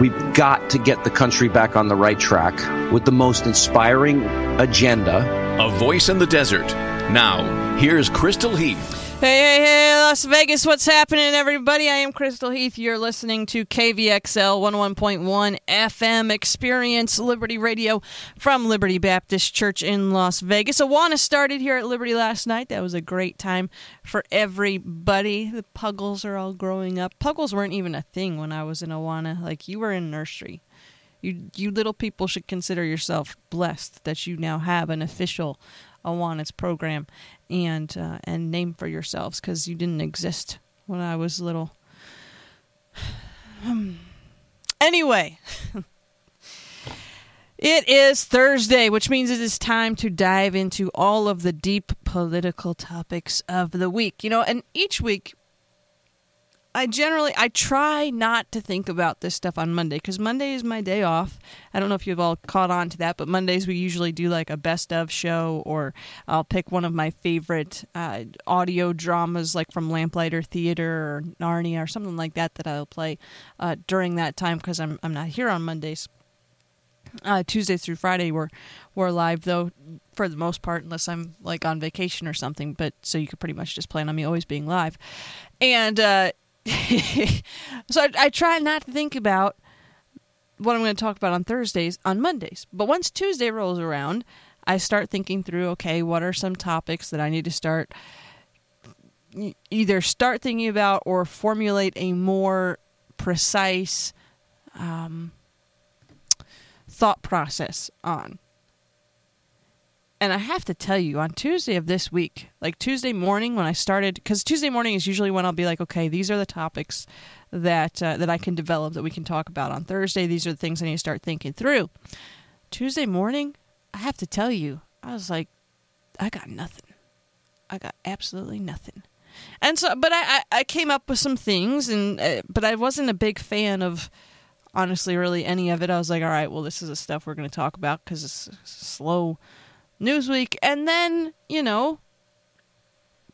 we've got to get the country back on the right track with the most inspiring agenda. A voice in the desert. Now, here's Crystal Heath. Hey, hey, hey, Las Vegas, what's happening, everybody? I am Crystal Heath. You're listening to KVXL 11.1 FM Experience Liberty Radio from Liberty Baptist Church in Las Vegas. Awana started here at Liberty last night. That was a great time for everybody. The puggles are all growing up. Puggles weren't even a thing when I was in Awana. Like, you were in nursery. You, you little people should consider yourself blessed that you now have an official Awana's program and uh, and name for yourselves because you didn't exist when I was little. anyway, it is Thursday, which means it is time to dive into all of the deep political topics of the week. You know, and each week I generally I try not to think about this stuff on Monday because Monday is my day off. I don't know if you've all caught on to that, but Mondays we usually do like a best of show, or I'll pick one of my favorite uh, audio dramas, like from Lamplighter Theater or Narnia or something like that, that I'll play uh, during that time because I'm I'm not here on Mondays. Uh, Tuesday through Friday we're we're live though for the most part, unless I'm like on vacation or something. But so you could pretty much just plan on me always being live, and uh, so I, I, try not to think about what I'm going to talk about on Thursdays on Mondays. But once Tuesday rolls around, I start thinking through okay, what are some topics that I need to start either start thinking about or formulate a more precise um, thought process on. And I have to tell you, on Tuesday of this week, like Tuesday morning when I started, because Tuesday morning is usually when I'll be like, okay, these are the topics that uh, that I can develop that we can talk about on Thursday. These are the things I need to start thinking through. Tuesday morning, I have to tell you, I was like, I got nothing. I got absolutely nothing. And so, but I, I, came up with some things, and uh, but I wasn't a big fan of honestly really any of it. I was like, all right, well, this is the stuff we're going to talk about because it's slow Newsweek, and then, you know,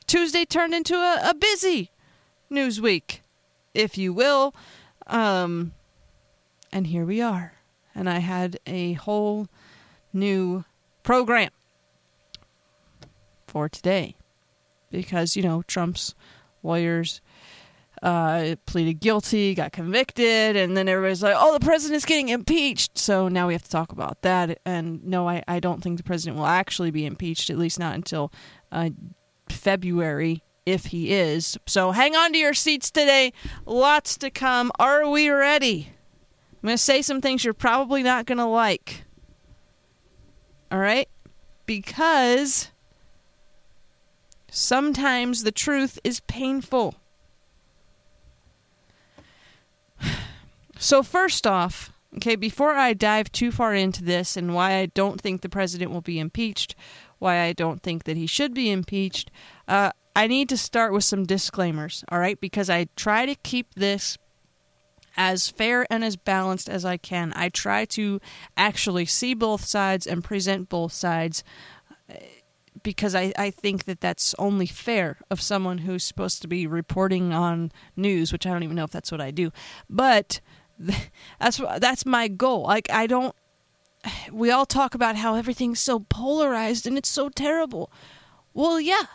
Tuesday turned into a, a busy Newsweek, if you will. Um, and here we are. And I had a whole new program for today because, you know, Trump's lawyers uh, pleaded guilty, got convicted, and then everybody's like, oh, the president's getting impeached. So now we have to talk about that. And no, I, I don't think the president will actually be impeached, at least not until uh, February, if he is. So hang on to your seats today. Lots to come. Are we ready? I'm going to say some things you're probably not going to like. All right? Because sometimes the truth is painful. So, first off, okay, before I dive too far into this and why I don't think the president will be impeached, why I don't think that he should be impeached, uh, I need to start with some disclaimers, all right? Because I try to keep this as fair and as balanced as I can. I try to actually see both sides and present both sides uh, because I, I think that that's only fair of someone who's supposed to be reporting on news, which I don't even know if that's what I do. But that's that's my goal. Like I don't we all talk about how everything's so polarized and it's so terrible. Well, yeah.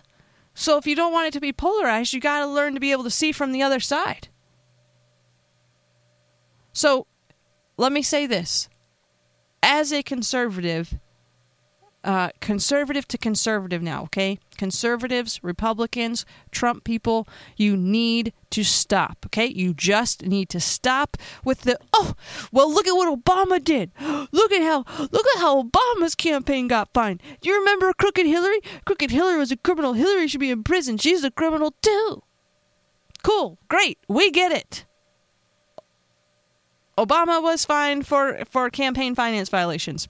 So if you don't want it to be polarized, you got to learn to be able to see from the other side. So, let me say this. As a conservative, uh, conservative to conservative now, okay? Conservatives, Republicans, Trump people, you need to stop, okay? You just need to stop with the oh, well, look at what Obama did. Look at how look at how Obama's campaign got fined. Do you remember Crooked Hillary? Crooked Hillary was a criminal. Hillary should be in prison. She's a criminal too. Cool, great, we get it. Obama was fined for for campaign finance violations.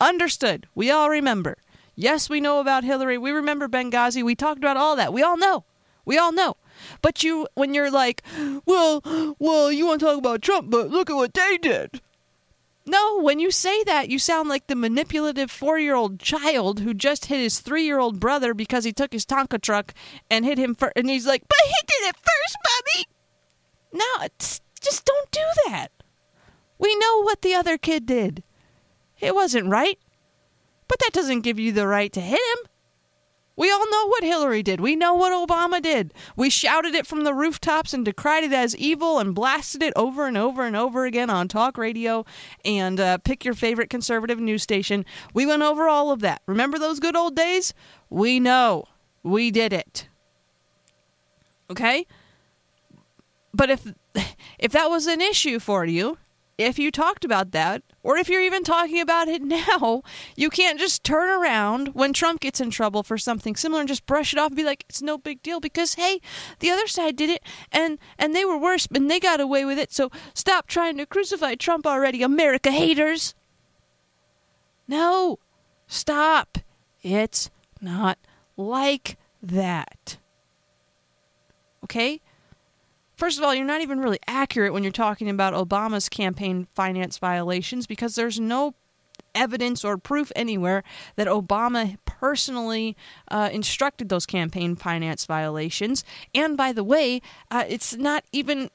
Understood. We all remember. Yes, we know about Hillary. We remember Benghazi. We talked about all that. We all know. We all know. But you, when you're like, well, well, you want to talk about Trump, but look at what they did. No, when you say that, you sound like the manipulative four year old child who just hit his three year old brother because he took his Tonka truck and hit him first. And he's like, but he did it first, Mommy. No, just don't do that. We know what the other kid did. It wasn't right. But that doesn't give you the right to hit him. We all know what Hillary did. We know what Obama did. We shouted it from the rooftops and decried it as evil and blasted it over and over and over again on talk radio and uh, pick your favorite conservative news station. We went over all of that. Remember those good old days? We know. We did it. Okay? But if if that was an issue for you, if you talked about that, or if you're even talking about it now, you can't just turn around when Trump gets in trouble for something similar and just brush it off and be like, it's no big deal because hey, the other side did it and and they were worse and they got away with it. So stop trying to crucify Trump already, America haters. No. Stop. It's not like that. Okay? First of all, you're not even really accurate when you're talking about Obama's campaign finance violations because there's no evidence or proof anywhere that Obama personally uh, instructed those campaign finance violations. And by the way, uh, it's not even.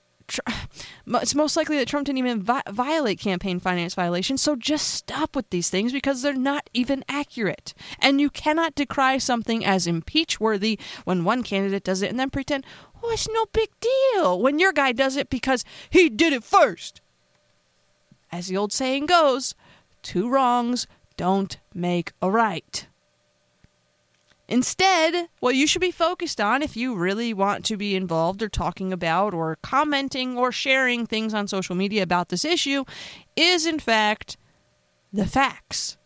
It's most likely that Trump didn't even vi- violate campaign finance violations. So just stop with these things because they're not even accurate. And you cannot decry something as impeach worthy when one candidate does it and then pretend, Oh, it's no big deal when your guy does it because he did it first. As the old saying goes, two wrongs don't make a right. Instead, what you should be focused on if you really want to be involved or talking about or commenting or sharing things on social media about this issue is, in fact, the facts.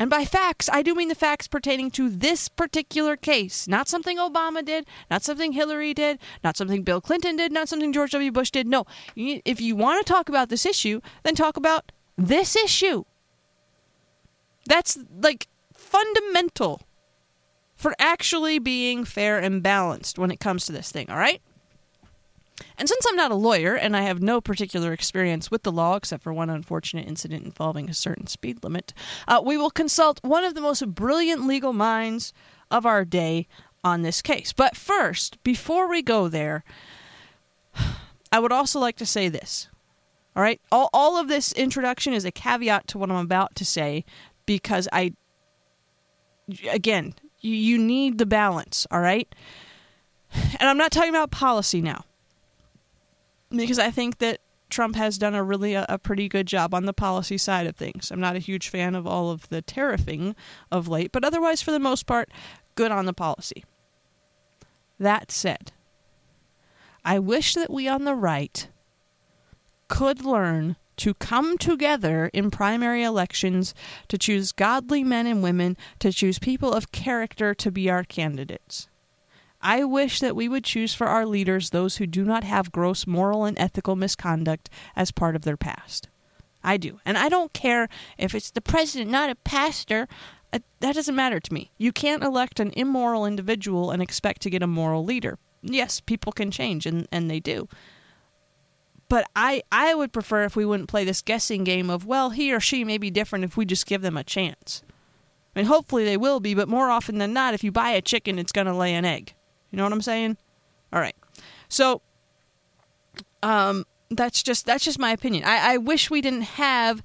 And by facts, I do mean the facts pertaining to this particular case, not something Obama did, not something Hillary did, not something Bill Clinton did, not something George W. Bush did. No, if you want to talk about this issue, then talk about this issue. That's like fundamental for actually being fair and balanced when it comes to this thing, all right? And since I'm not a lawyer and I have no particular experience with the law except for one unfortunate incident involving a certain speed limit, uh, we will consult one of the most brilliant legal minds of our day on this case. But first, before we go there, I would also like to say this. All right? All, all of this introduction is a caveat to what I'm about to say because I, again, you, you need the balance, all right? And I'm not talking about policy now because I think that Trump has done a really a, a, pretty good job on the policy side of things. I'm not a huge fan of all of the tariffing of late, but otherwise, for the most part, good on the policy. That said, I wish that we on the right could learn to come together in primary elections to choose godly men and women, to choose people of character to be our candidates. I wish that we would choose for our leaders those who do not have gross moral and ethical misconduct as part of their past. I do. And I don't care if it's the president, not a pastor. Uh, that doesn't matter to me. You can't elect an immoral individual and expect to get a moral leader. Yes, people can change, and, and they do. But I, I would prefer if we wouldn't play this guessing game of, well, he or she may be different if we just give them a chance. I mean, hopefully they will be, but more often than not, if you buy a chicken, it's going to lay an egg. You know what I'm saying? All right. So um that's just that's just my opinion. I, I wish we didn't have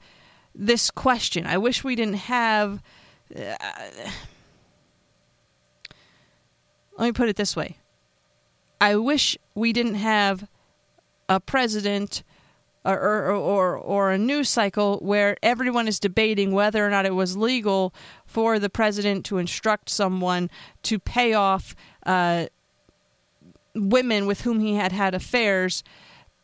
this question. I wish we didn't have uh, let me put it this way. I wish we didn't have a president or, or, or, or, a news cycle where everyone is debating whether or not it was legal for the president to instruct someone to pay off uh, women with whom he had had affairs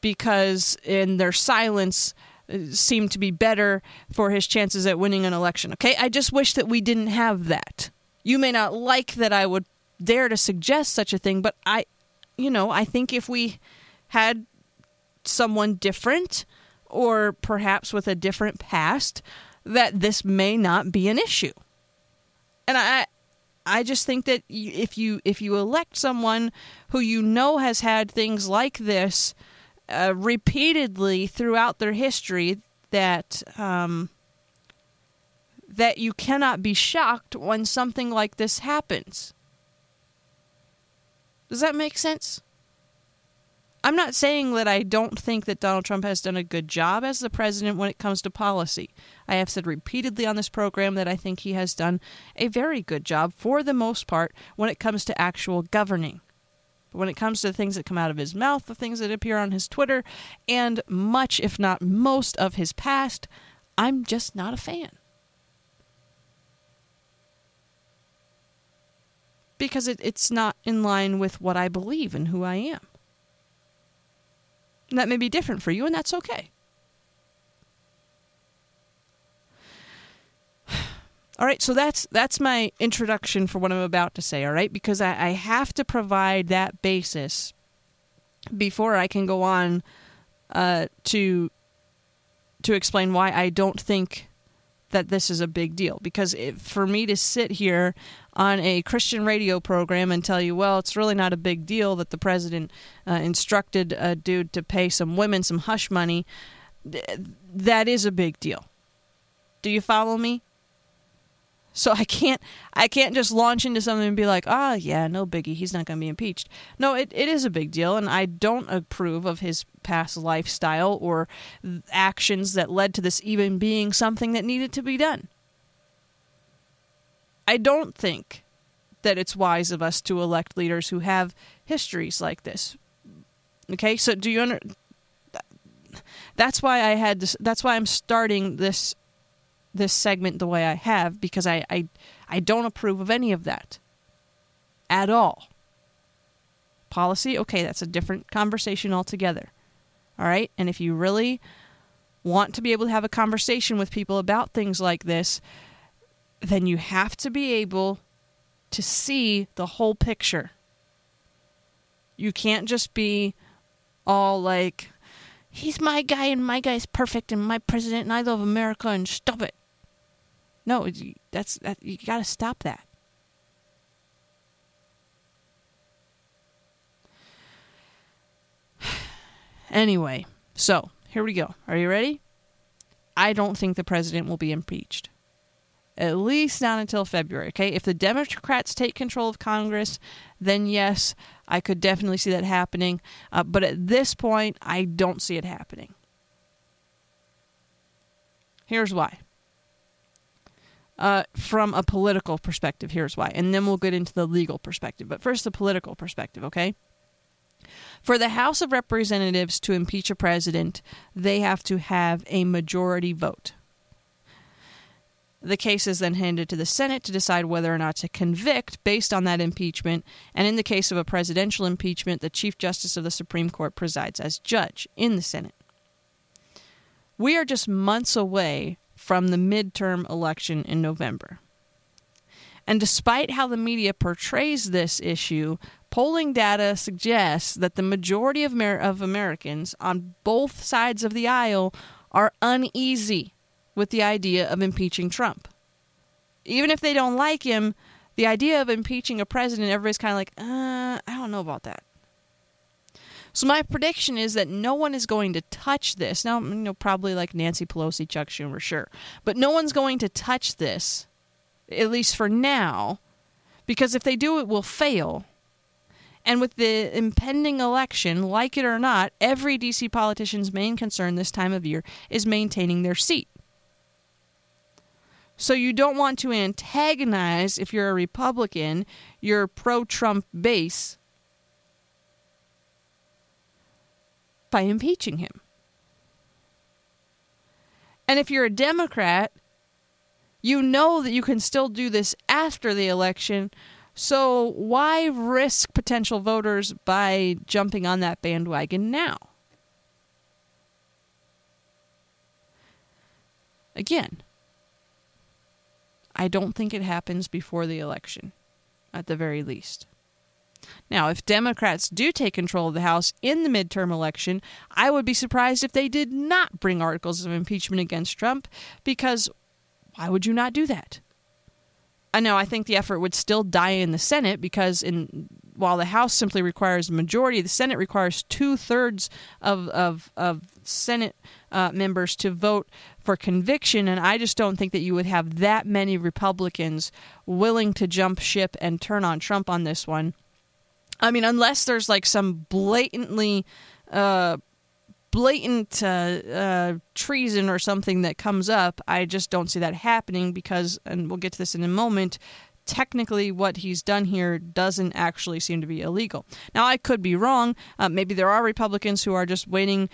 because in their silence uh, seemed to be better for his chances at winning an election. Okay, I just wish that we didn't have that. You may not like that I would dare to suggest such a thing, but I, you know, I think if we had someone different or perhaps with a different past that this may not be an issue. And I I just think that if you if you elect someone who you know has had things like this uh, repeatedly throughout their history, that um, that you cannot be shocked when something like this happens. Does that make sense? I'm not saying that I don't think that Donald Trump has done a good job as the president when it comes to policy. I have said repeatedly on this program that I think he has done a very good job for the most part when it comes to actual governing. But when it comes to the things that come out of his mouth, the things that appear on his Twitter, and much, if not most, of his past, I'm just not a fan. Because it, it's not in line with what I believe and who I am. And that may be different for you, and that's okay. All right, so that's that's my introduction for what I'm about to say. All right, because I, I have to provide that basis before I can go on uh, to to explain why I don't think that this is a big deal. Because for me to sit here on a Christian radio program and tell you, well, it's really not a big deal that the president uh, instructed a dude to pay some women some hush money, th- that is a big deal. Do you follow me? So I can't I can't just launch into something and be like, "Ah, oh, yeah, no biggie, he's not going to be impeached." No, it, it is a big deal and I don't approve of his past lifestyle or actions that led to this even being something that needed to be done. I don't think that it's wise of us to elect leaders who have histories like this. Okay? So do you under That's why I had this that's why I'm starting this this segment the way I have because I, I, I don't approve of any of that at all. Policy, okay, that's a different conversation altogether. All right? And if you really want to be able to have a conversation with people about things like this, then you have to be able to see the whole picture. You can't just be all like, he's my guy and my guy's perfect and my president and I love America and stop it. No, that's that, you got to stop that. Anyway, so here we go. Are you ready? I don't think the president will be impeached. At least not until February, okay? If the Democrats take control of Congress, then yes, I could definitely see that happening. Uh, but at this point, I don't see it happening. Here's why uh, from a political perspective. Here's why. And then we'll get into the legal perspective. But first, the political perspective, okay? For the House of Representatives to impeach a president, they have to have a majority vote. The case is then handed to the Senate to decide whether or not to convict based on that impeachment. And in the case of a presidential impeachment, the Chief Justice of the Supreme Court presides as judge in the Senate. We are just months away from the midterm election in November. And despite how the media portrays this issue, polling data suggests that the majority of, Amer- of Americans on both sides of the aisle are uneasy with the idea of impeaching Trump. Even if they don't like him, the idea of impeaching a president, everybody's kind of like, uh, I don't know about that. So my prediction is that no one is going to touch this. Now, you know, probably like Nancy Pelosi, Chuck Schumer, sure, but no one's going to touch this, at least for now, because if they do, it will fail. And with the impending election, like it or not, every DC politician's main concern this time of year is maintaining their seat. So you don't want to antagonize, if you're a Republican, your pro Trump base by impeaching him. And if you're a Democrat, you know that you can still do this after the election. So why risk potential voters by jumping on that bandwagon now? Again, I don't think it happens before the election, at the very least. Now, if Democrats do take control of the House in the midterm election, I would be surprised if they did not bring articles of impeachment against Trump because Why would you not do that? I know I think the effort would still die in the Senate because in while the House simply requires a majority, the Senate requires two thirds of, of, of Senate uh, members to vote for conviction. And I just don't think that you would have that many Republicans willing to jump ship and turn on Trump on this one. I mean, unless there's like some blatantly. Uh, blatant uh, uh, treason or something that comes up, I just don't see that happening because, and we'll get to this in a moment, technically what he's done here doesn't actually seem to be illegal. Now, I could be wrong. Uh, maybe there are Republicans who are just waiting,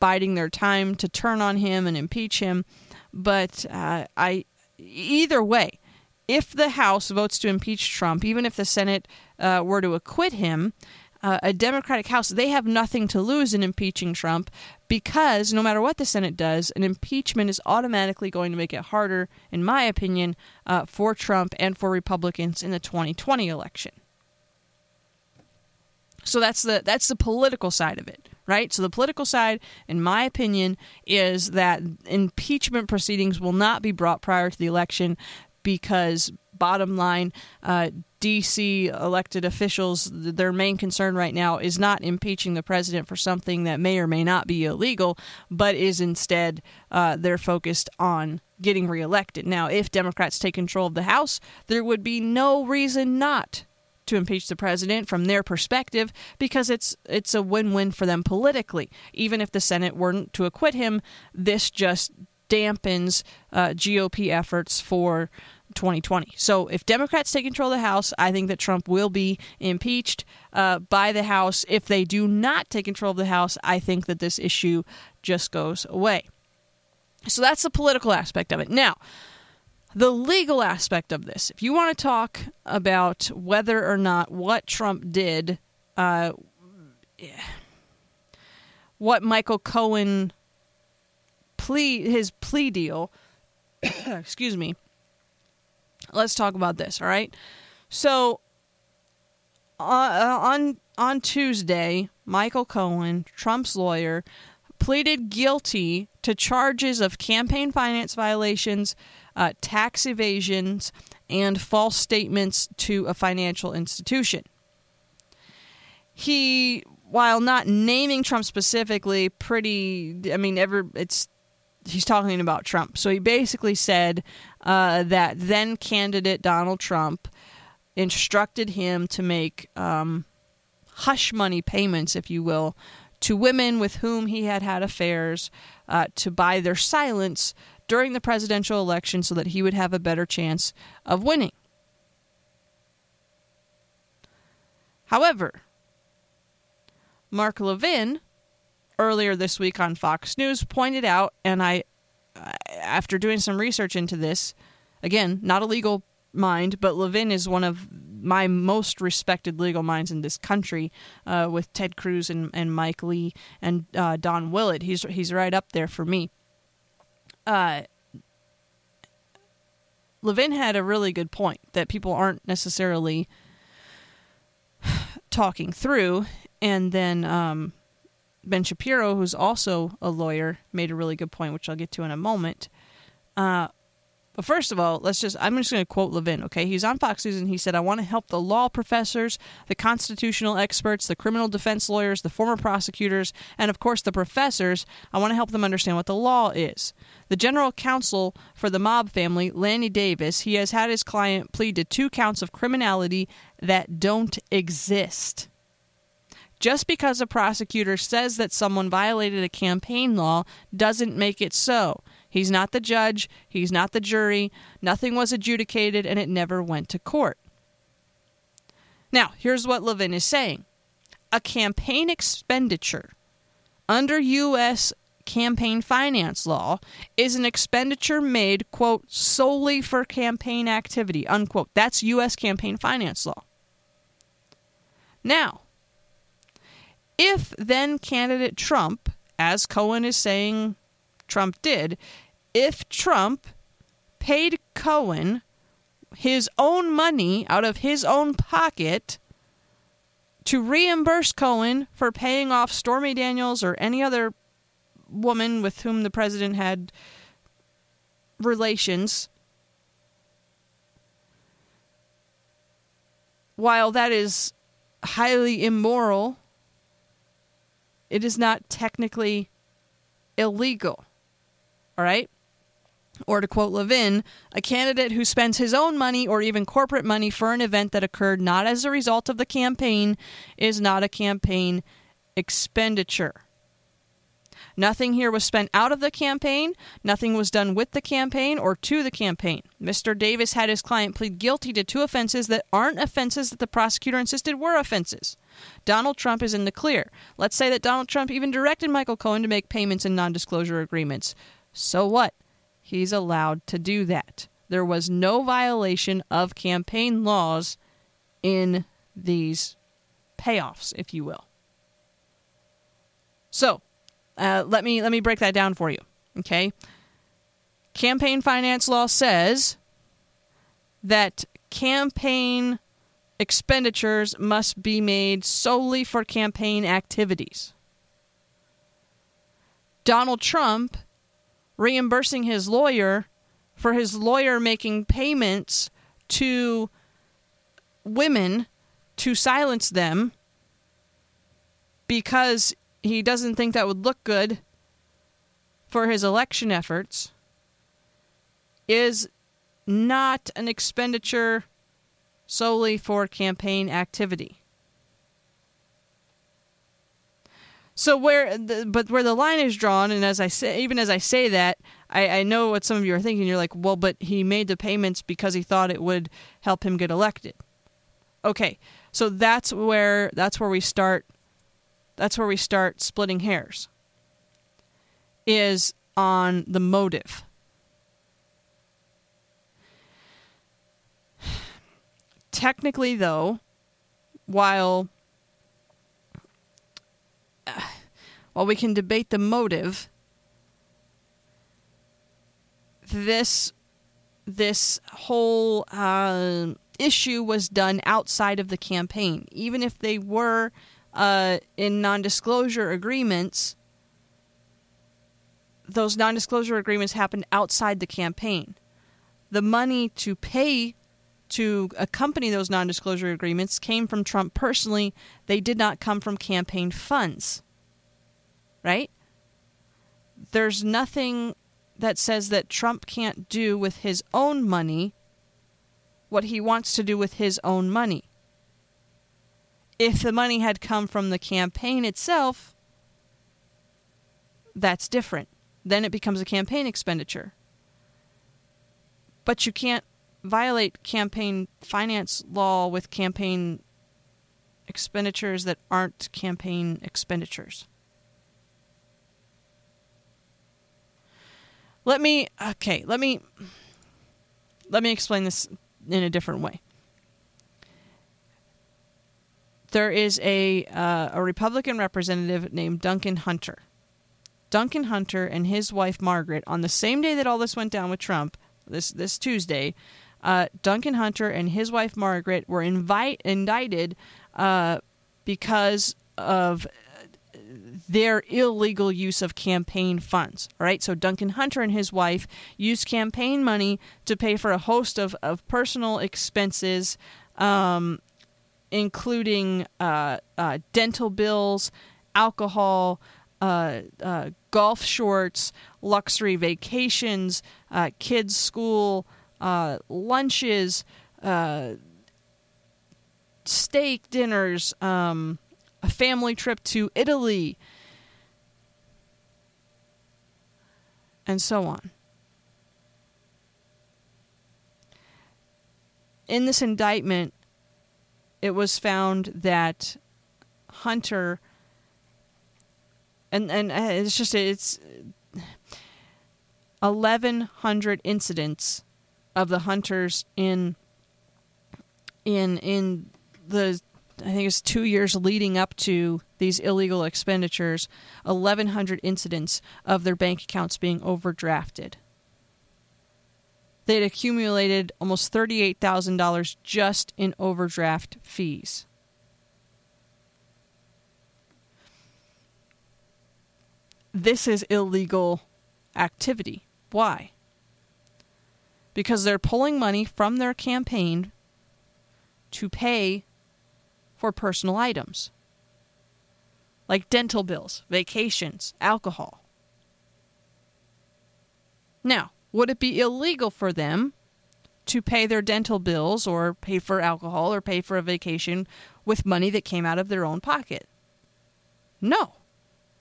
biding their time to turn on him and impeach him. But uh, I, either way, if the House votes to impeach Trump, even if the Senate uh, were to acquit him, uh, a Democratic House, they have nothing to lose in impeaching Trump because no matter what the Senate does, an impeachment is automatically going to make it harder, in my opinion, uh, for Trump and for Republicans in the 2020 election. So that's the that's the political side of it, right? So the political side, in my opinion, is that impeachment proceedings will not be brought prior to the election because bottom line, uh, DC elected officials, their main concern right now is not impeaching the president for something that may or may not be illegal, but is instead uh, they're focused on getting reelected. Now, if Democrats take control of the House, there would be no reason not to impeach the president from their perspective because it's it's a win-win for them politically. Even if the Senate weren't to acquit him, this just dampens uh, GOP efforts for 2020. So if Democrats take control of the House, I think that Trump will be impeached uh, by the House. If they do not take control of the House, I think that this issue just goes away. So that's the political aspect of it. Now, the legal aspect of this, if you want to talk about whether or not what Trump did, uh, what Michael Cohen plea, his plea deal, excuse me, let's talk about this, all right? So uh, on on Tuesday, Michael Cohen, Trump's lawyer, pleaded guilty to charges of campaign finance violations, uh, tax evasions, and false statements to a financial institution. He, while not naming Trump specifically, pretty, I mean, ever it's he's talking about Trump. So he basically said uh, that then candidate Donald Trump instructed him to make um, hush money payments, if you will, to women with whom he had had affairs uh, to buy their silence during the presidential election so that he would have a better chance of winning. However, Mark Levin, earlier this week on Fox News, pointed out, and I after doing some research into this, again, not a legal mind, but Levin is one of my most respected legal minds in this country, uh, with Ted Cruz and, and Mike Lee and uh, Don Willett. He's he's right up there for me. Uh, Levin had a really good point that people aren't necessarily talking through, and then um, Ben Shapiro, who's also a lawyer, made a really good point, which I'll get to in a moment. Uh, but first of all, let's just, I'm just going to quote Levin, okay? He's on Fox News and he said, I want to help the law professors, the constitutional experts, the criminal defense lawyers, the former prosecutors, and of course the professors. I want to help them understand what the law is. The general counsel for the mob family, Lanny Davis, he has had his client plead to two counts of criminality that don't exist. Just because a prosecutor says that someone violated a campaign law doesn't make it so. He's not the judge, he's not the jury, nothing was adjudicated, and it never went to court. Now, here's what Levin is saying a campaign expenditure under U.S. campaign finance law is an expenditure made, quote, solely for campaign activity, unquote. That's U.S. campaign finance law. Now, if then candidate Trump, as Cohen is saying Trump did, if Trump paid Cohen his own money out of his own pocket to reimburse Cohen for paying off Stormy Daniels or any other woman with whom the president had relations, while that is highly immoral, it is not technically illegal. All right? Or to quote Levin, a candidate who spends his own money or even corporate money for an event that occurred not as a result of the campaign is not a campaign expenditure. Nothing here was spent out of the campaign. Nothing was done with the campaign or to the campaign. Mr. Davis had his client plead guilty to two offenses that aren't offenses that the prosecutor insisted were offenses. Donald Trump is in the clear. Let's say that Donald Trump even directed Michael Cohen to make payments in non disclosure agreements. So what? He's allowed to do that. There was no violation of campaign laws in these payoffs, if you will. So, uh, let me let me break that down for you. Okay, campaign finance law says that campaign expenditures must be made solely for campaign activities. Donald Trump reimbursing his lawyer for his lawyer making payments to women to silence them because he doesn't think that would look good for his election efforts is not an expenditure solely for campaign activity. So where, the, but where the line is drawn, and as I say, even as I say that, I, I know what some of you are thinking. You're like, well, but he made the payments because he thought it would help him get elected. Okay, so that's where that's where we start that's where we start splitting hairs. Is on the motive. Technically, though, while while we can debate the motive, this this whole uh, issue was done outside of the campaign, even if they were uh, in non disclosure agreements, those non disclosure agreements happened outside the campaign. The money to pay to accompany those non disclosure agreements came from Trump personally. They did not come from campaign funds. Right? There's nothing that says that Trump can't do with his own money what he wants to do with his own money if the money had come from the campaign itself, that's different. Then it becomes a campaign expenditure. But you can't violate campaign finance law with campaign expenditures that aren't campaign expenditures. Let me okay, let me let me explain this in a different way there is a uh, a Republican representative named Duncan Hunter. Duncan Hunter and his wife Margaret, on the same day that all this went down with Trump, this this Tuesday, uh, Duncan Hunter and his wife Margaret were invite indicted uh, because of their illegal use of campaign funds. All right, so Duncan Hunter and his wife used campaign money to pay for a host of, of personal expenses um, including uh, uh, dental bills, alcohol, uh, uh golf shorts, luxury vacations, uh, kids' school, uh, lunches, steak dinners, um, a family trip to Italy, and so on. In this indictment, it was found that Hunter and and uh, it's just it's 1100 incidents of the hunters in in in the I think it's 2 years leading up to these illegal expenditures 1100 incidents of their bank accounts being overdrafted they'd accumulated almost $38,000 just in overdraft fees. This is illegal activity. Why? because they're pulling money from their campaign to pay for personal items like dental bills, vacations, alcohol. Now, would it be illegal for them to pay their dental bills or pay for alcohol or pay for a vacation with money that came out of their own pocket? No,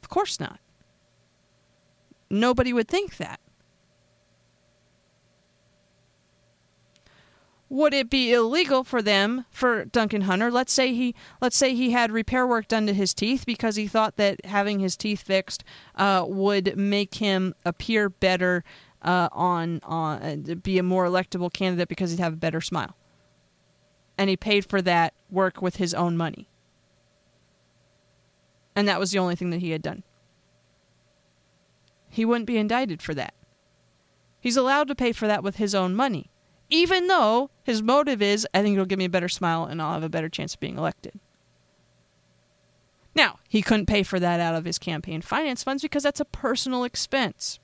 of course not. Nobody would think that. would it be illegal for them for Duncan Hunter? Let's say he let's say he had repair work done to his teeth because he thought that having his teeth fixed uh, would make him appear better uh, on on uh, be a more electable candidate because he'd have a better smile. And he paid for that work with his own money. And that was the only thing that he had done. He wouldn't be indicted for that. He's allowed to pay for that with his own money even though his motive is, I think it'll give me a better smile and I'll have a better chance of being elected. Now, he couldn't pay for that out of his campaign finance funds because that's a personal expense.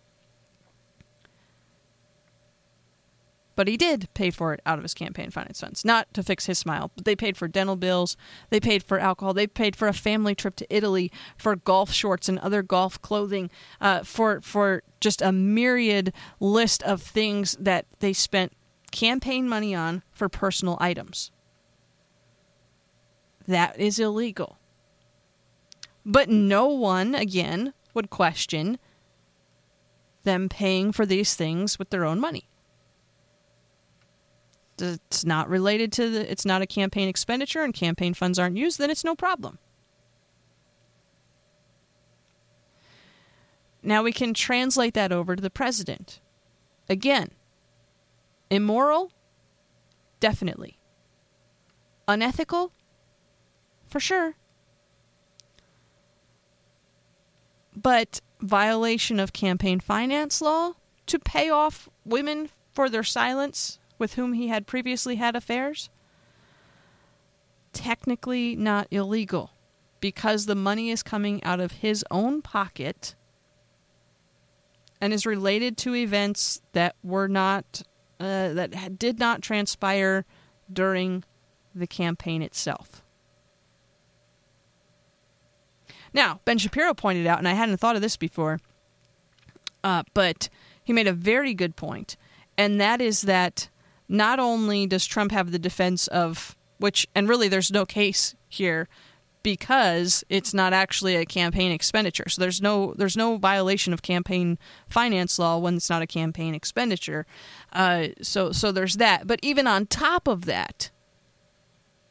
But he did pay for it out of his campaign finance funds, not to fix his smile. But they paid for dental bills, they paid for alcohol, they paid for a family trip to Italy, for golf shorts and other golf clothing, uh, for for just a myriad list of things that they spent campaign money on for personal items. That is illegal. But no one, again, would question them paying for these things with their own money. It's not related to the, it's not a campaign expenditure and campaign funds aren't used, then it's no problem. Now we can translate that over to the president. Again, Immoral? Definitely. Unethical? For sure. But violation of campaign finance law to pay off women for their silence with whom he had previously had affairs? Technically not illegal because the money is coming out of his own pocket and is related to events that were not uh, that did not transpire during the campaign itself. Now, Ben Shapiro pointed out, and I hadn't thought of this before, uh, but he made a very good point, and that is that not only does Trump have the defense of which, and really there's no case here because it's not actually a campaign expenditure. So there's no there's no violation of campaign finance law when it's not a campaign expenditure. Uh, so so there's that. But even on top of that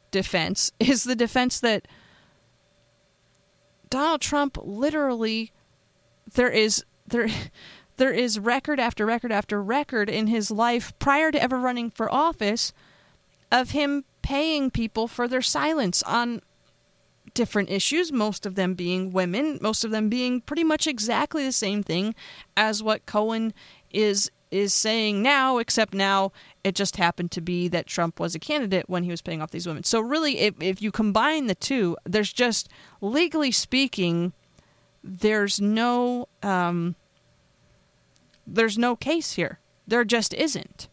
defense is the defense that Donald Trump literally there is there there is record after record after record in his life prior to ever running for office of him paying people for their silence on different issues, most of them being women, most of them being pretty much exactly the same thing as what Cohen is is saying now, except now it just happened to be that Trump was a candidate when he was paying off these women. So really, if, if you combine the two, there's just legally speaking, there's no um, there's no case here. There just isn't.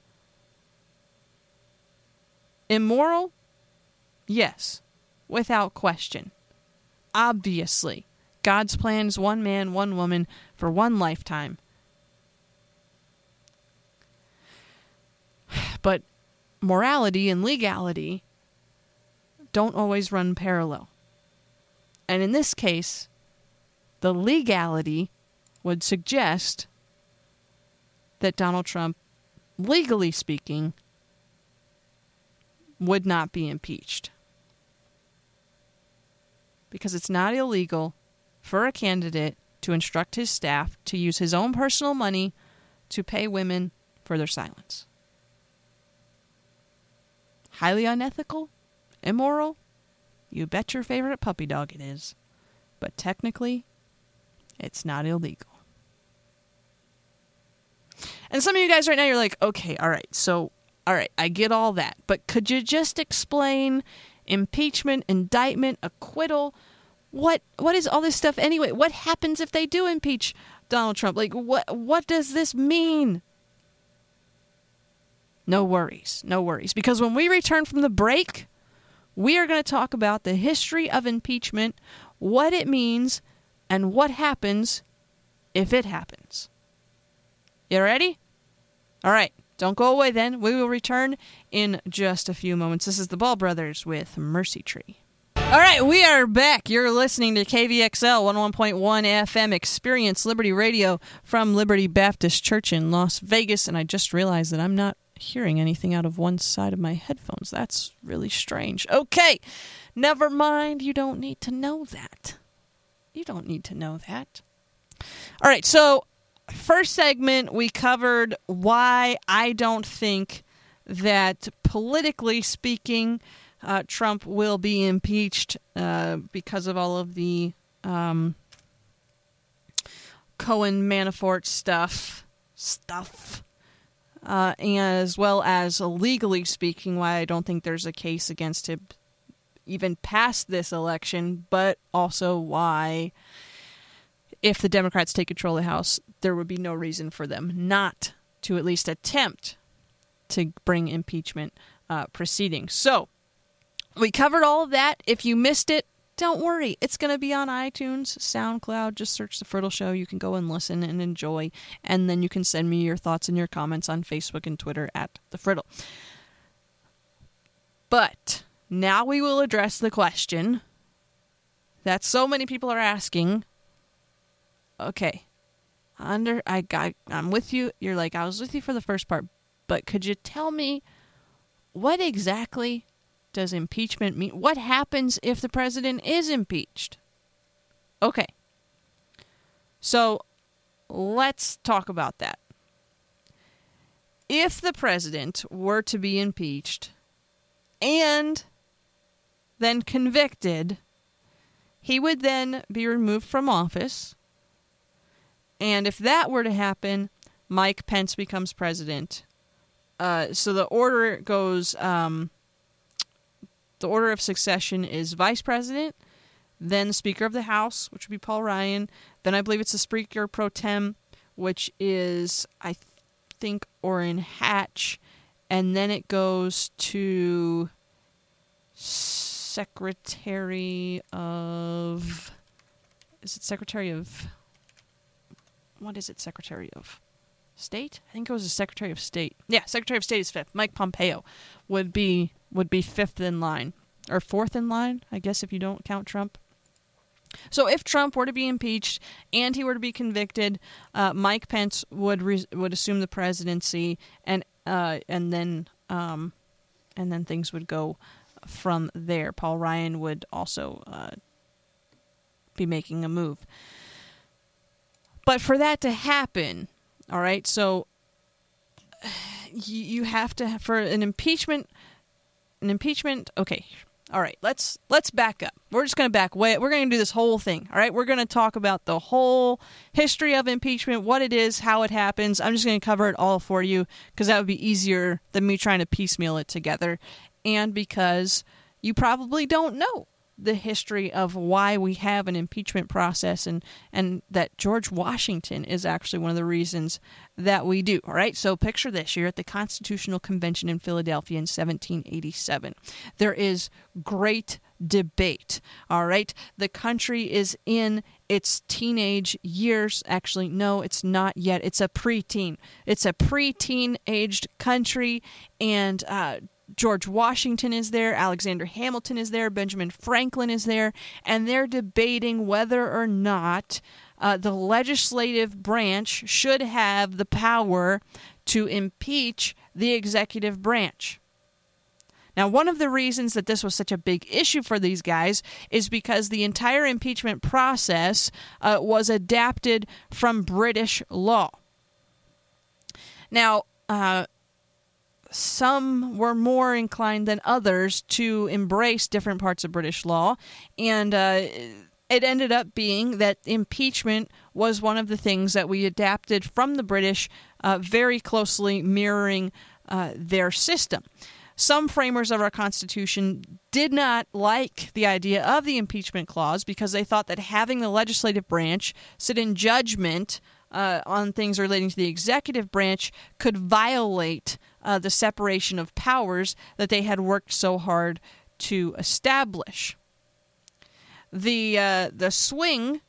Immoral? Yes without question. Obviously, God's plan is one man, one woman for one lifetime. But morality and legality don't always run parallel. And in this case, the legality would suggest that Donald Trump, legally speaking, would not be impeached because it's not illegal for a candidate to instruct his staff to use his own personal money to pay women for their silence. Highly unethical? Immoral? You bet your favorite puppy dog it is. But technically, it's not illegal. And some of you guys right now, you're like, okay, all right, so, all right, I get all that. But could you just explain impeachment, indictment, acquittal. What what is all this stuff anyway? What happens if they do impeach Donald Trump? Like what what does this mean? No worries, no worries. Because when we return from the break, we are going to talk about the history of impeachment, what it means, and what happens if it happens. You ready? All right, don't go away then. We will return in just a few moments. This is the Ball Brothers with Mercy Tree. All right, we are back. You're listening to KVXL 11.1 FM Experience Liberty Radio from Liberty Baptist Church in Las Vegas. And I just realized that I'm not hearing anything out of one side of my headphones. That's really strange. Okay, never mind. You don't need to know that. You don't need to know that. All right, so first segment, we covered why I don't think that politically speaking, uh, Trump will be impeached uh, because of all of the um, Cohen Manafort stuff. Stuff. Uh, as well as legally speaking, why I don't think there's a case against him even past this election, but also why, if the Democrats take control of the House, there would be no reason for them not to at least attempt to bring impeachment uh, proceedings. So, we covered all of that. If you missed it, don't worry. It's going to be on iTunes, SoundCloud. Just search The Friddle Show. You can go and listen and enjoy. And then you can send me your thoughts and your comments on Facebook and Twitter at The Friddle. But now we will address the question that so many people are asking. Okay, under I got I'm with you. You're like I was with you for the first part, but could you tell me what exactly does impeachment mean? What happens if the president is impeached? Okay. So let's talk about that. If the president were to be impeached and then convicted, he would then be removed from office. And if that were to happen, Mike Pence becomes president. Uh, so the order goes um, the order of succession is vice president, then Speaker of the House, which would be Paul Ryan. Then I believe it's the Speaker pro tem, which is, I think, Orrin Hatch. And then it goes to Secretary of. Is it Secretary of. What is it, Secretary of State? I think it was the Secretary of State. Yeah, Secretary of State is fifth. Mike Pompeo would be would be fifth in line or fourth in line, I guess, if you don't count Trump. So if Trump were to be impeached and he were to be convicted, uh, Mike Pence would re- would assume the presidency, and uh, and then um, and then things would go from there. Paul Ryan would also uh, be making a move. But for that to happen, all right, so you have to for an impeachment an impeachment okay all right let's let's back up. We're just going to back way we're going to do this whole thing all right? We're going to talk about the whole history of impeachment what it is how it happens. I'm just going to cover it all for you because that would be easier than me trying to piecemeal it together. And because you probably don't know the history of why we have an impeachment process and and that George Washington is actually one of the reasons that we do. All right? So picture this, you're at the Constitutional Convention in Philadelphia in 1787. There is great debate. All right? The country is in its teenage years. Actually, no, it's not yet. It's a preteen. It's a preteen aged country and uh George Washington is there, Alexander Hamilton is there, Benjamin Franklin is there, and they're debating whether or not uh, the legislative branch should have the power to impeach the executive branch. Now, one of the reasons that this was such a big issue for these guys is because the entire impeachment process uh, was adapted from British law. Now, uh, some were more inclined than others to embrace different parts of British law, and uh, it ended up being that impeachment was one of the things that we adapted from the British, uh, very closely mirroring uh, their system. Some framers of our Constitution did not like the idea of the impeachment clause because they thought that having the legislative branch sit in judgment uh, on things relating to the executive branch could violate uh, the separation of powers that they had worked so hard to establish. The uh, the swing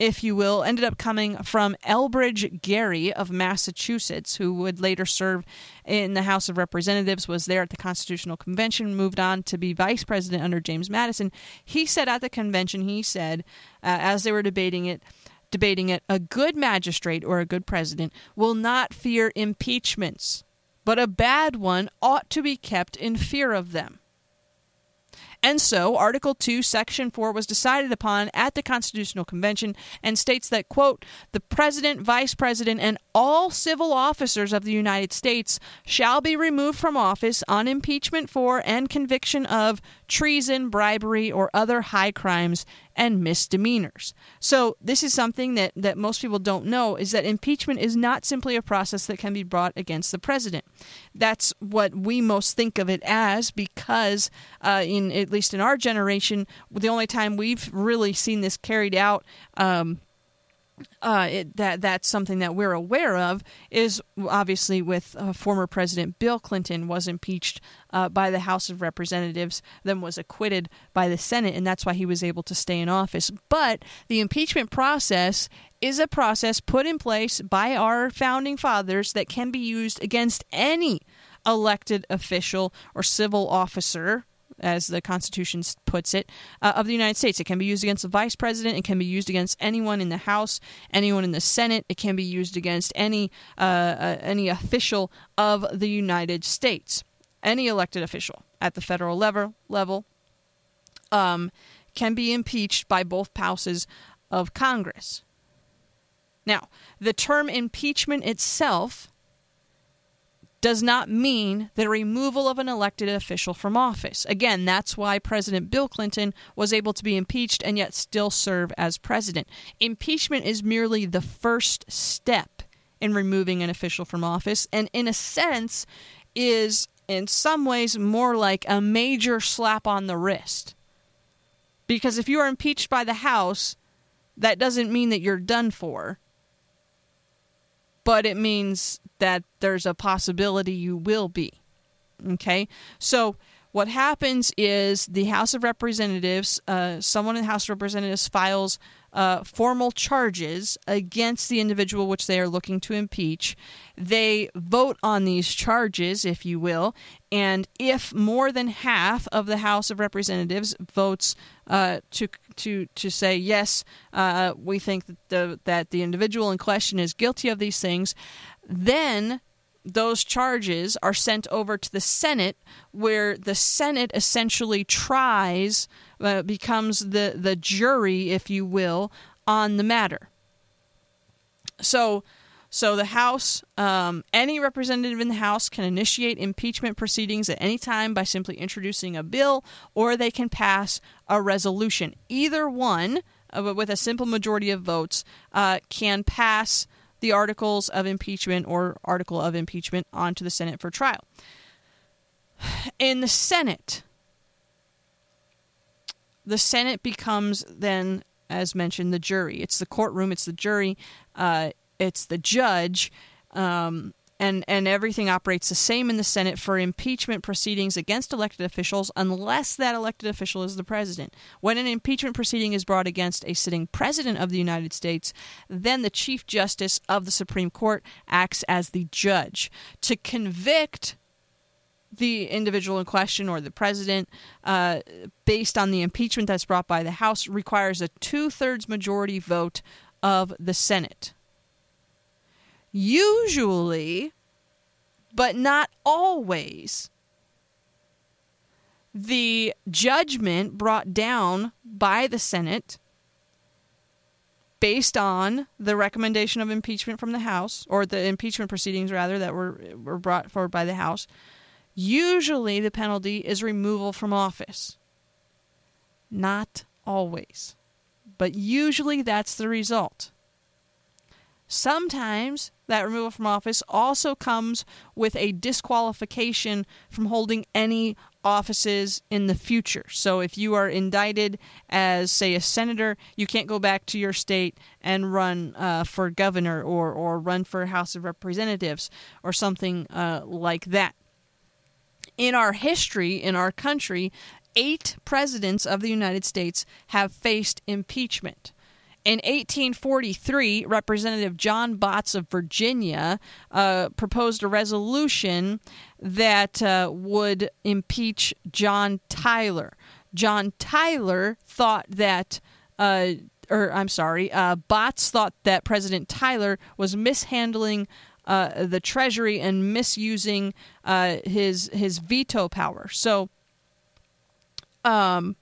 if you will, ended up coming from Elbridge Gerry of Massachusetts, who would later serve in the House of Representatives, was there at the Constitutional Convention, moved on to be vice president under James Madison. He said at the convention, he said, uh, as they were debating it, debating it, a good magistrate or a good president will not fear impeachments, but a bad one ought to be kept in fear of them. And so, Article 2, Section 4 was decided upon at the Constitutional Convention and states that, quote, the President, Vice President, and all civil officers of the United States shall be removed from office on impeachment for and conviction of treason, bribery, or other high crimes and misdemeanors. So this is something that, that most people don't know is that impeachment is not simply a process that can be brought against the president. That's what we most think of it as because uh, in at least in our generation, the only time we've really seen this carried out um, uh, it, that that's something that we're aware of is obviously with uh, former President Bill Clinton was impeached uh, by the House of Representatives, then was acquitted by the Senate, and that's why he was able to stay in office. But the impeachment process is a process put in place by our founding fathers that can be used against any elected official or civil officer as the Constitution puts it, uh, of the United States. It can be used against the vice president. It can be used against anyone in the House, anyone in the Senate. It can be used against any uh, uh, any official of the United States, any elected official at the federal level level. Um, can be impeached by both houses of Congress. Now, the term impeachment itself does not mean the removal of an elected official from office. Again, that's why President Bill Clinton was able to be impeached and yet still serve as president. Impeachment is merely the first step in removing an official from office, and in a sense, is in some ways more like a major slap on the wrist. Because if you are impeached by the House, that doesn't mean that you're done for but it means that there's a possibility you will be. Okay? So what happens is the House of Representatives, uh, someone in the House of Representatives files uh, formal charges against the individual which they are looking to impeach. They vote on these charges, if you will, and if more than half of the House of Representatives votes uh, to to to say yes, uh, we think that the that the individual in question is guilty of these things, then those charges are sent over to the Senate, where the Senate essentially tries, uh, becomes the, the jury, if you will, on the matter. So, so the House, um, any representative in the House can initiate impeachment proceedings at any time by simply introducing a bill, or they can pass a resolution. Either one, uh, with a simple majority of votes, uh, can pass the articles of impeachment or article of impeachment onto the Senate for trial. In the Senate, the Senate becomes then, as mentioned, the jury. It's the courtroom, it's the jury, uh, it's the judge. Um, and and everything operates the same in the Senate for impeachment proceedings against elected officials unless that elected official is the president. When an impeachment proceeding is brought against a sitting president of the United States, then the Chief Justice of the Supreme Court acts as the judge to convict the individual in question or the president, uh, based on the impeachment that's brought by the House, requires a two thirds majority vote of the Senate. Usually, but not always, the judgment brought down by the Senate based on the recommendation of impeachment from the House, or the impeachment proceedings, rather, that were, were brought forward by the House, usually the penalty is removal from office. Not always, but usually that's the result. Sometimes that removal from office also comes with a disqualification from holding any offices in the future. So if you are indicted as, say, a senator, you can't go back to your state and run uh, for governor or, or run for House of Representatives or something uh, like that. In our history, in our country, eight presidents of the United States have faced impeachment. In 1843, Representative John Botts of Virginia uh, proposed a resolution that uh, would impeach John Tyler. John Tyler thought that. Uh, or I'm sorry, uh, Botts thought that President Tyler was mishandling uh, the Treasury and misusing uh, his his veto power. So, um,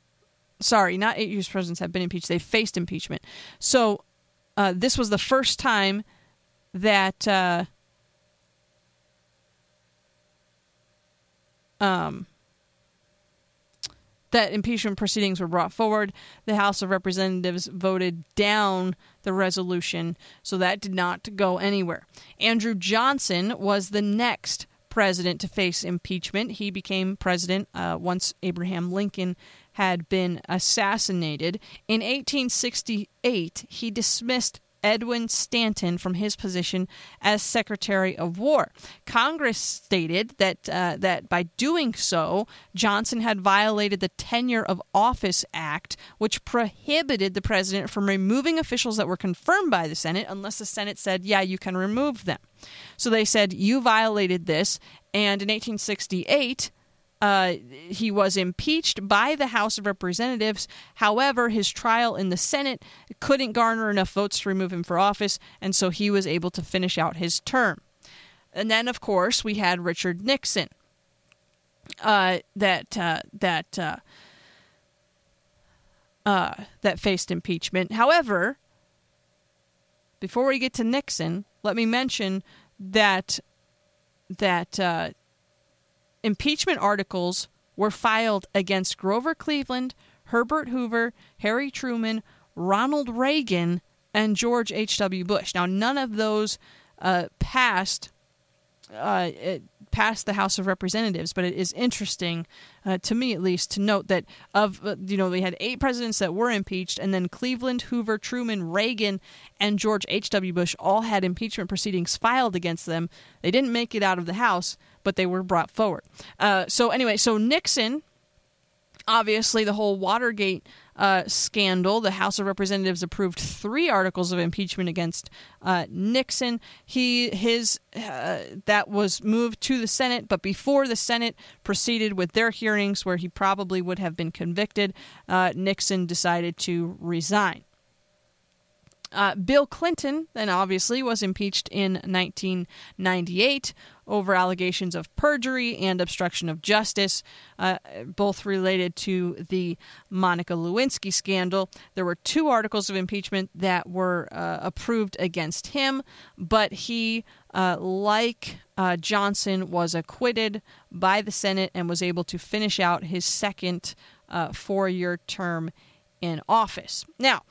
sorry, not eight U.S. presidents have been impeached; they faced impeachment. So, uh, this was the first time that uh, um, that impeachment proceedings were brought forward. The House of Representatives voted down the resolution, so that did not go anywhere. Andrew Johnson was the next president to face impeachment. He became president uh, once Abraham Lincoln had been assassinated. In 1868, he dismissed Edwin Stanton from his position as Secretary of War. Congress stated that uh, that by doing so, Johnson had violated the Tenure of Office Act, which prohibited the president from removing officials that were confirmed by the Senate unless the Senate said, "Yeah, you can remove them." So they said, "You violated this." And in 1868, uh, he was impeached by the House of Representatives. However, his trial in the Senate couldn't garner enough votes to remove him for office, and so he was able to finish out his term. And then, of course, we had Richard Nixon. Uh, that uh, that uh, uh, that faced impeachment. However, before we get to Nixon, let me mention that that uh, impeachment articles were filed against Grover Cleveland, Herbert Hoover, Harry Truman, Ronald Reagan, and George H.W. Bush. Now, none of those uh, passed. Uh, passed the House of Representatives, but it is interesting, uh, to me at least, to note that of uh, you know we had eight presidents that were impeached, and then Cleveland, Hoover, Truman, Reagan, and George H. W. Bush all had impeachment proceedings filed against them. They didn't make it out of the House, but they were brought forward. Uh, so anyway, so Nixon, obviously the whole Watergate uh, scandal, the House of Representatives approved three articles of impeachment against uh, Nixon. He his uh, that was moved to the Senate, but before the Senate proceeded with their hearings, where he probably would have been convicted, uh, Nixon decided to resign. Uh, Bill Clinton, then obviously, was impeached in 1998 over allegations of perjury and obstruction of justice, uh, both related to the Monica Lewinsky scandal. There were two articles of impeachment that were uh, approved against him, but he, uh, like uh, Johnson, was acquitted by the Senate and was able to finish out his second uh, four year term in office. Now,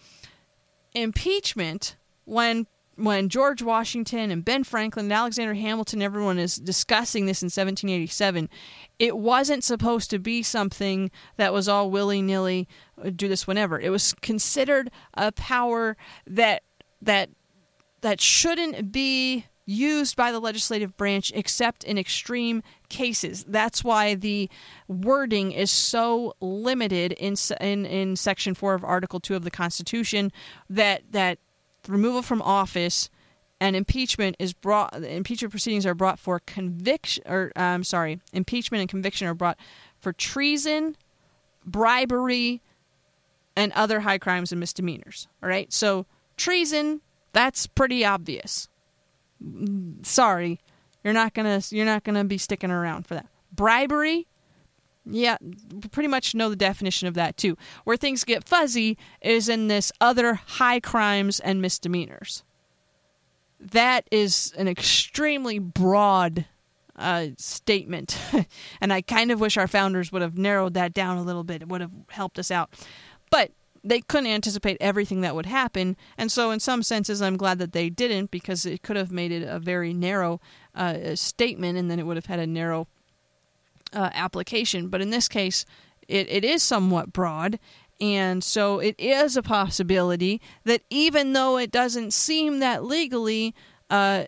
impeachment, when when George Washington and Ben Franklin and Alexander Hamilton, everyone is discussing this in 1787, it wasn't supposed to be something that was all willy nilly, uh, do this whenever. It was considered a power that that that shouldn't be used by the legislative branch except in extreme cases. That's why the wording is so limited in in, in section 4 of article 2 of the Constitution that that removal from office and impeachment is brought impeachment proceedings are brought for conviction or I'm sorry, impeachment and conviction are brought for treason, bribery, and other high crimes and misdemeanors. All right? So treason, that's pretty obvious sorry, you're not gonna you're not gonna be sticking around for that. Bribery, yeah, pretty much know the definition of that too. Where things get fuzzy is in this other high crimes and misdemeanors. That is an extremely broad uh, statement, and I kind of wish our founders would have narrowed that down a little bit. It would have helped us out. But they couldn't anticipate everything that would happen. And so, in some senses, I'm glad that they didn't because it could have made it a very narrow uh, statement and then it would have had a narrow uh, application. But in this case, it, it is somewhat broad. And so it is a possibility that even though it doesn't seem that legally, uh,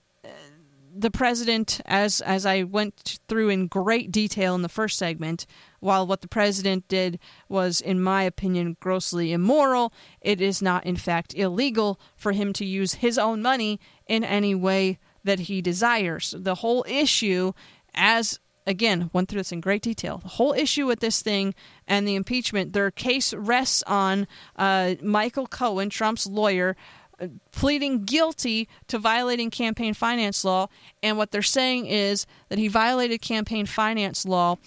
the president, as as I went through in great detail in the first segment, while what the president did was, in my opinion, grossly immoral, it is not, in fact, illegal for him to use his own money in any way that he desires. The whole issue, as again, went through this in great detail. The whole issue with this thing and the impeachment, their case rests on uh, Michael Cohen, Trump's lawyer, pleading guilty to violating campaign finance law. And what they're saying is that he violated campaign finance law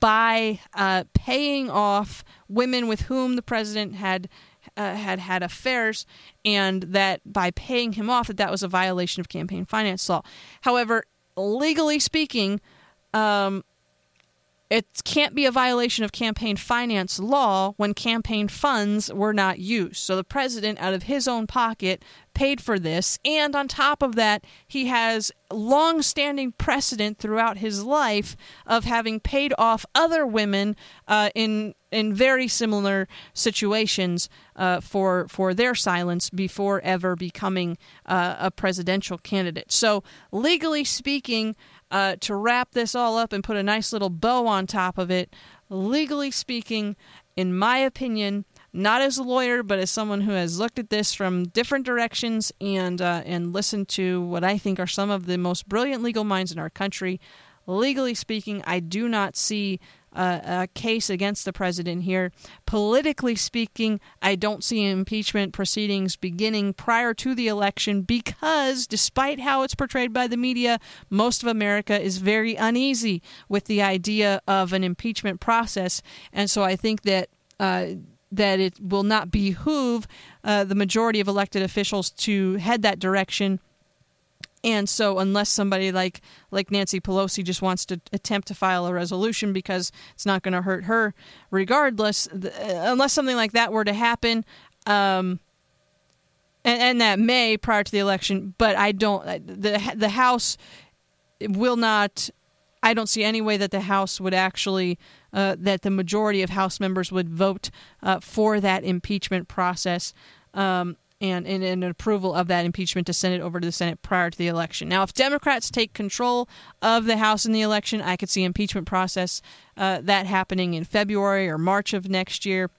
by uh, paying off women with whom the president had. Uh, had had affairs, and that by paying him off, that that was a violation of campaign finance law. However, legally speaking, um, it can't be a violation of campaign finance law when campaign funds were not used. So the president, out of his own pocket, paid for this. And on top of that, he has long standing precedent throughout his life of having paid off other women uh, in in very similar situations uh, for for their silence before ever becoming uh, a presidential candidate. So legally speaking, uh, to wrap this all up and put a nice little bow on top of it, legally speaking, in my opinion, not as a lawyer, but as someone who has looked at this from different directions and uh, and listened to what I think are some of the most brilliant legal minds in our country. Legally speaking, I do not see a case against the president here. Politically speaking, I don't see impeachment proceedings beginning prior to the election because, despite how it's portrayed by the media, most of America is very uneasy with the idea of an impeachment process. And so I think that. Uh, that it will not behoove uh, the majority of elected officials to head that direction and so, unless somebody like like Nancy Pelosi just wants to attempt to file a resolution because it's not going to hurt her, regardless, the, uh, unless something like that were to happen, um, and, and that may prior to the election, but I don't. Uh, the the House will not. I don't see any way that the House would actually, uh, that the majority of House members would vote uh, for that impeachment process. Um, and, and, an approval of that impeachment to send it over to the Senate prior to the election. Now, if Democrats take control of the House in the election, I could see impeachment process uh, that happening in February or March of next year.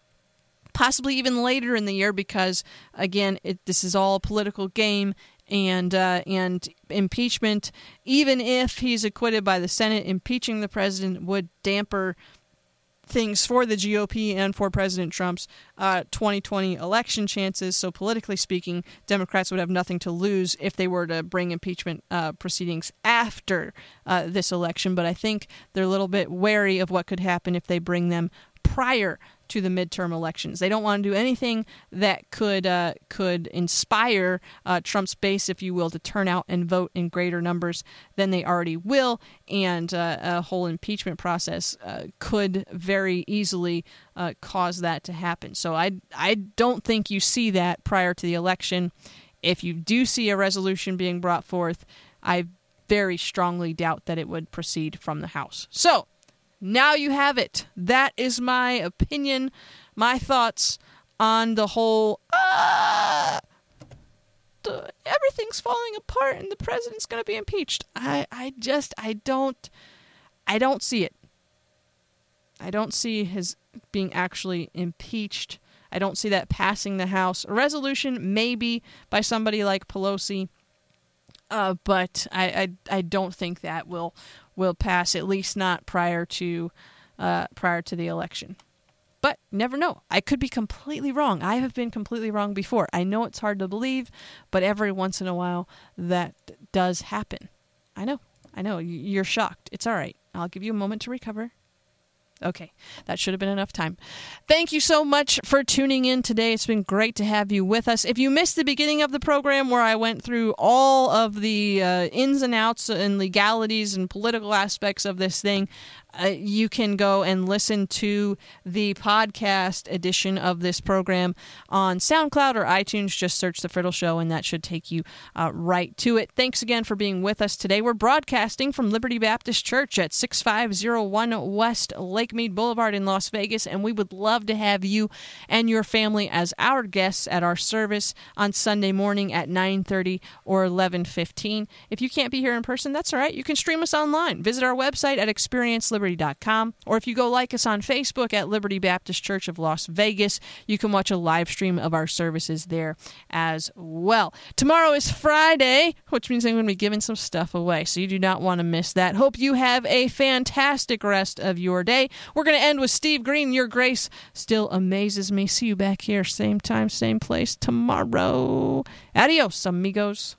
Possibly even later in the year, because again, it, this is all a political game, and uh, and impeachment, even if he's acquitted by the Senate, impeaching the president would damper things for the GOP and for President Trump's uh, 2020 election chances. So, politically speaking, Democrats would have nothing to lose if they were to bring impeachment uh, proceedings after uh, this election. But I think they're a little bit wary of what could happen if they bring them prior to the midterm elections. They don't want to do anything that could uh, could inspire uh, Trump's base, if you will, to turn out and vote in greater numbers than they already will, and uh, a whole impeachment process uh, could very easily uh, cause that to happen. So I I don't think you see that prior to the election. If you do see a resolution being brought forth, I very strongly doubt that it would proceed from the House. So now you have it. That is my opinion, my thoughts on the whole. Uh, the, everything's falling apart and the president's going to be impeached. I, I just, I don't, I don't see it. I don't see his being actually impeached. I don't see that passing the House. A resolution, maybe by somebody like Pelosi, uh, but I, I, I don't think that will will pass, at least not prior to uh, prior to the election. But never know. I could be completely wrong. I have been completely wrong before. I know it's hard to believe, but every once in a while that does happen. I know. I know. You're shocked. It's all right. I'll give you a moment to recover. Okay, that should have been enough time. Thank you so much for tuning in today. It's been great to have you with us. If you missed the beginning of the program where I went through all of the uh, ins and outs and legalities and political aspects of this thing, uh, you can go and listen to the podcast edition of this program on SoundCloud or iTunes. Just search The Friddle Show, and that should take you uh, right to it. Thanks again for being with us today. We're broadcasting from Liberty Baptist Church at 6501 West Lake Mead Boulevard in Las Vegas, and we would love to have you and your family as our guests at our service on Sunday morning at 9:30 or 11:15. If you can't be here in person, that's all right. You can stream us online. Visit our website at experienceliberty.com, or if you go like us on Facebook at Liberty Baptist Church of Las Vegas, you can watch a live stream of our services there as well. Tomorrow is Friday, which means I'm going to be giving some stuff away, so you do not want to miss that. Hope you have a fantastic rest of your day. We're going to end with Steve Green. Your grace still amazes me. See you back here, same time, same place tomorrow. Adios, amigos.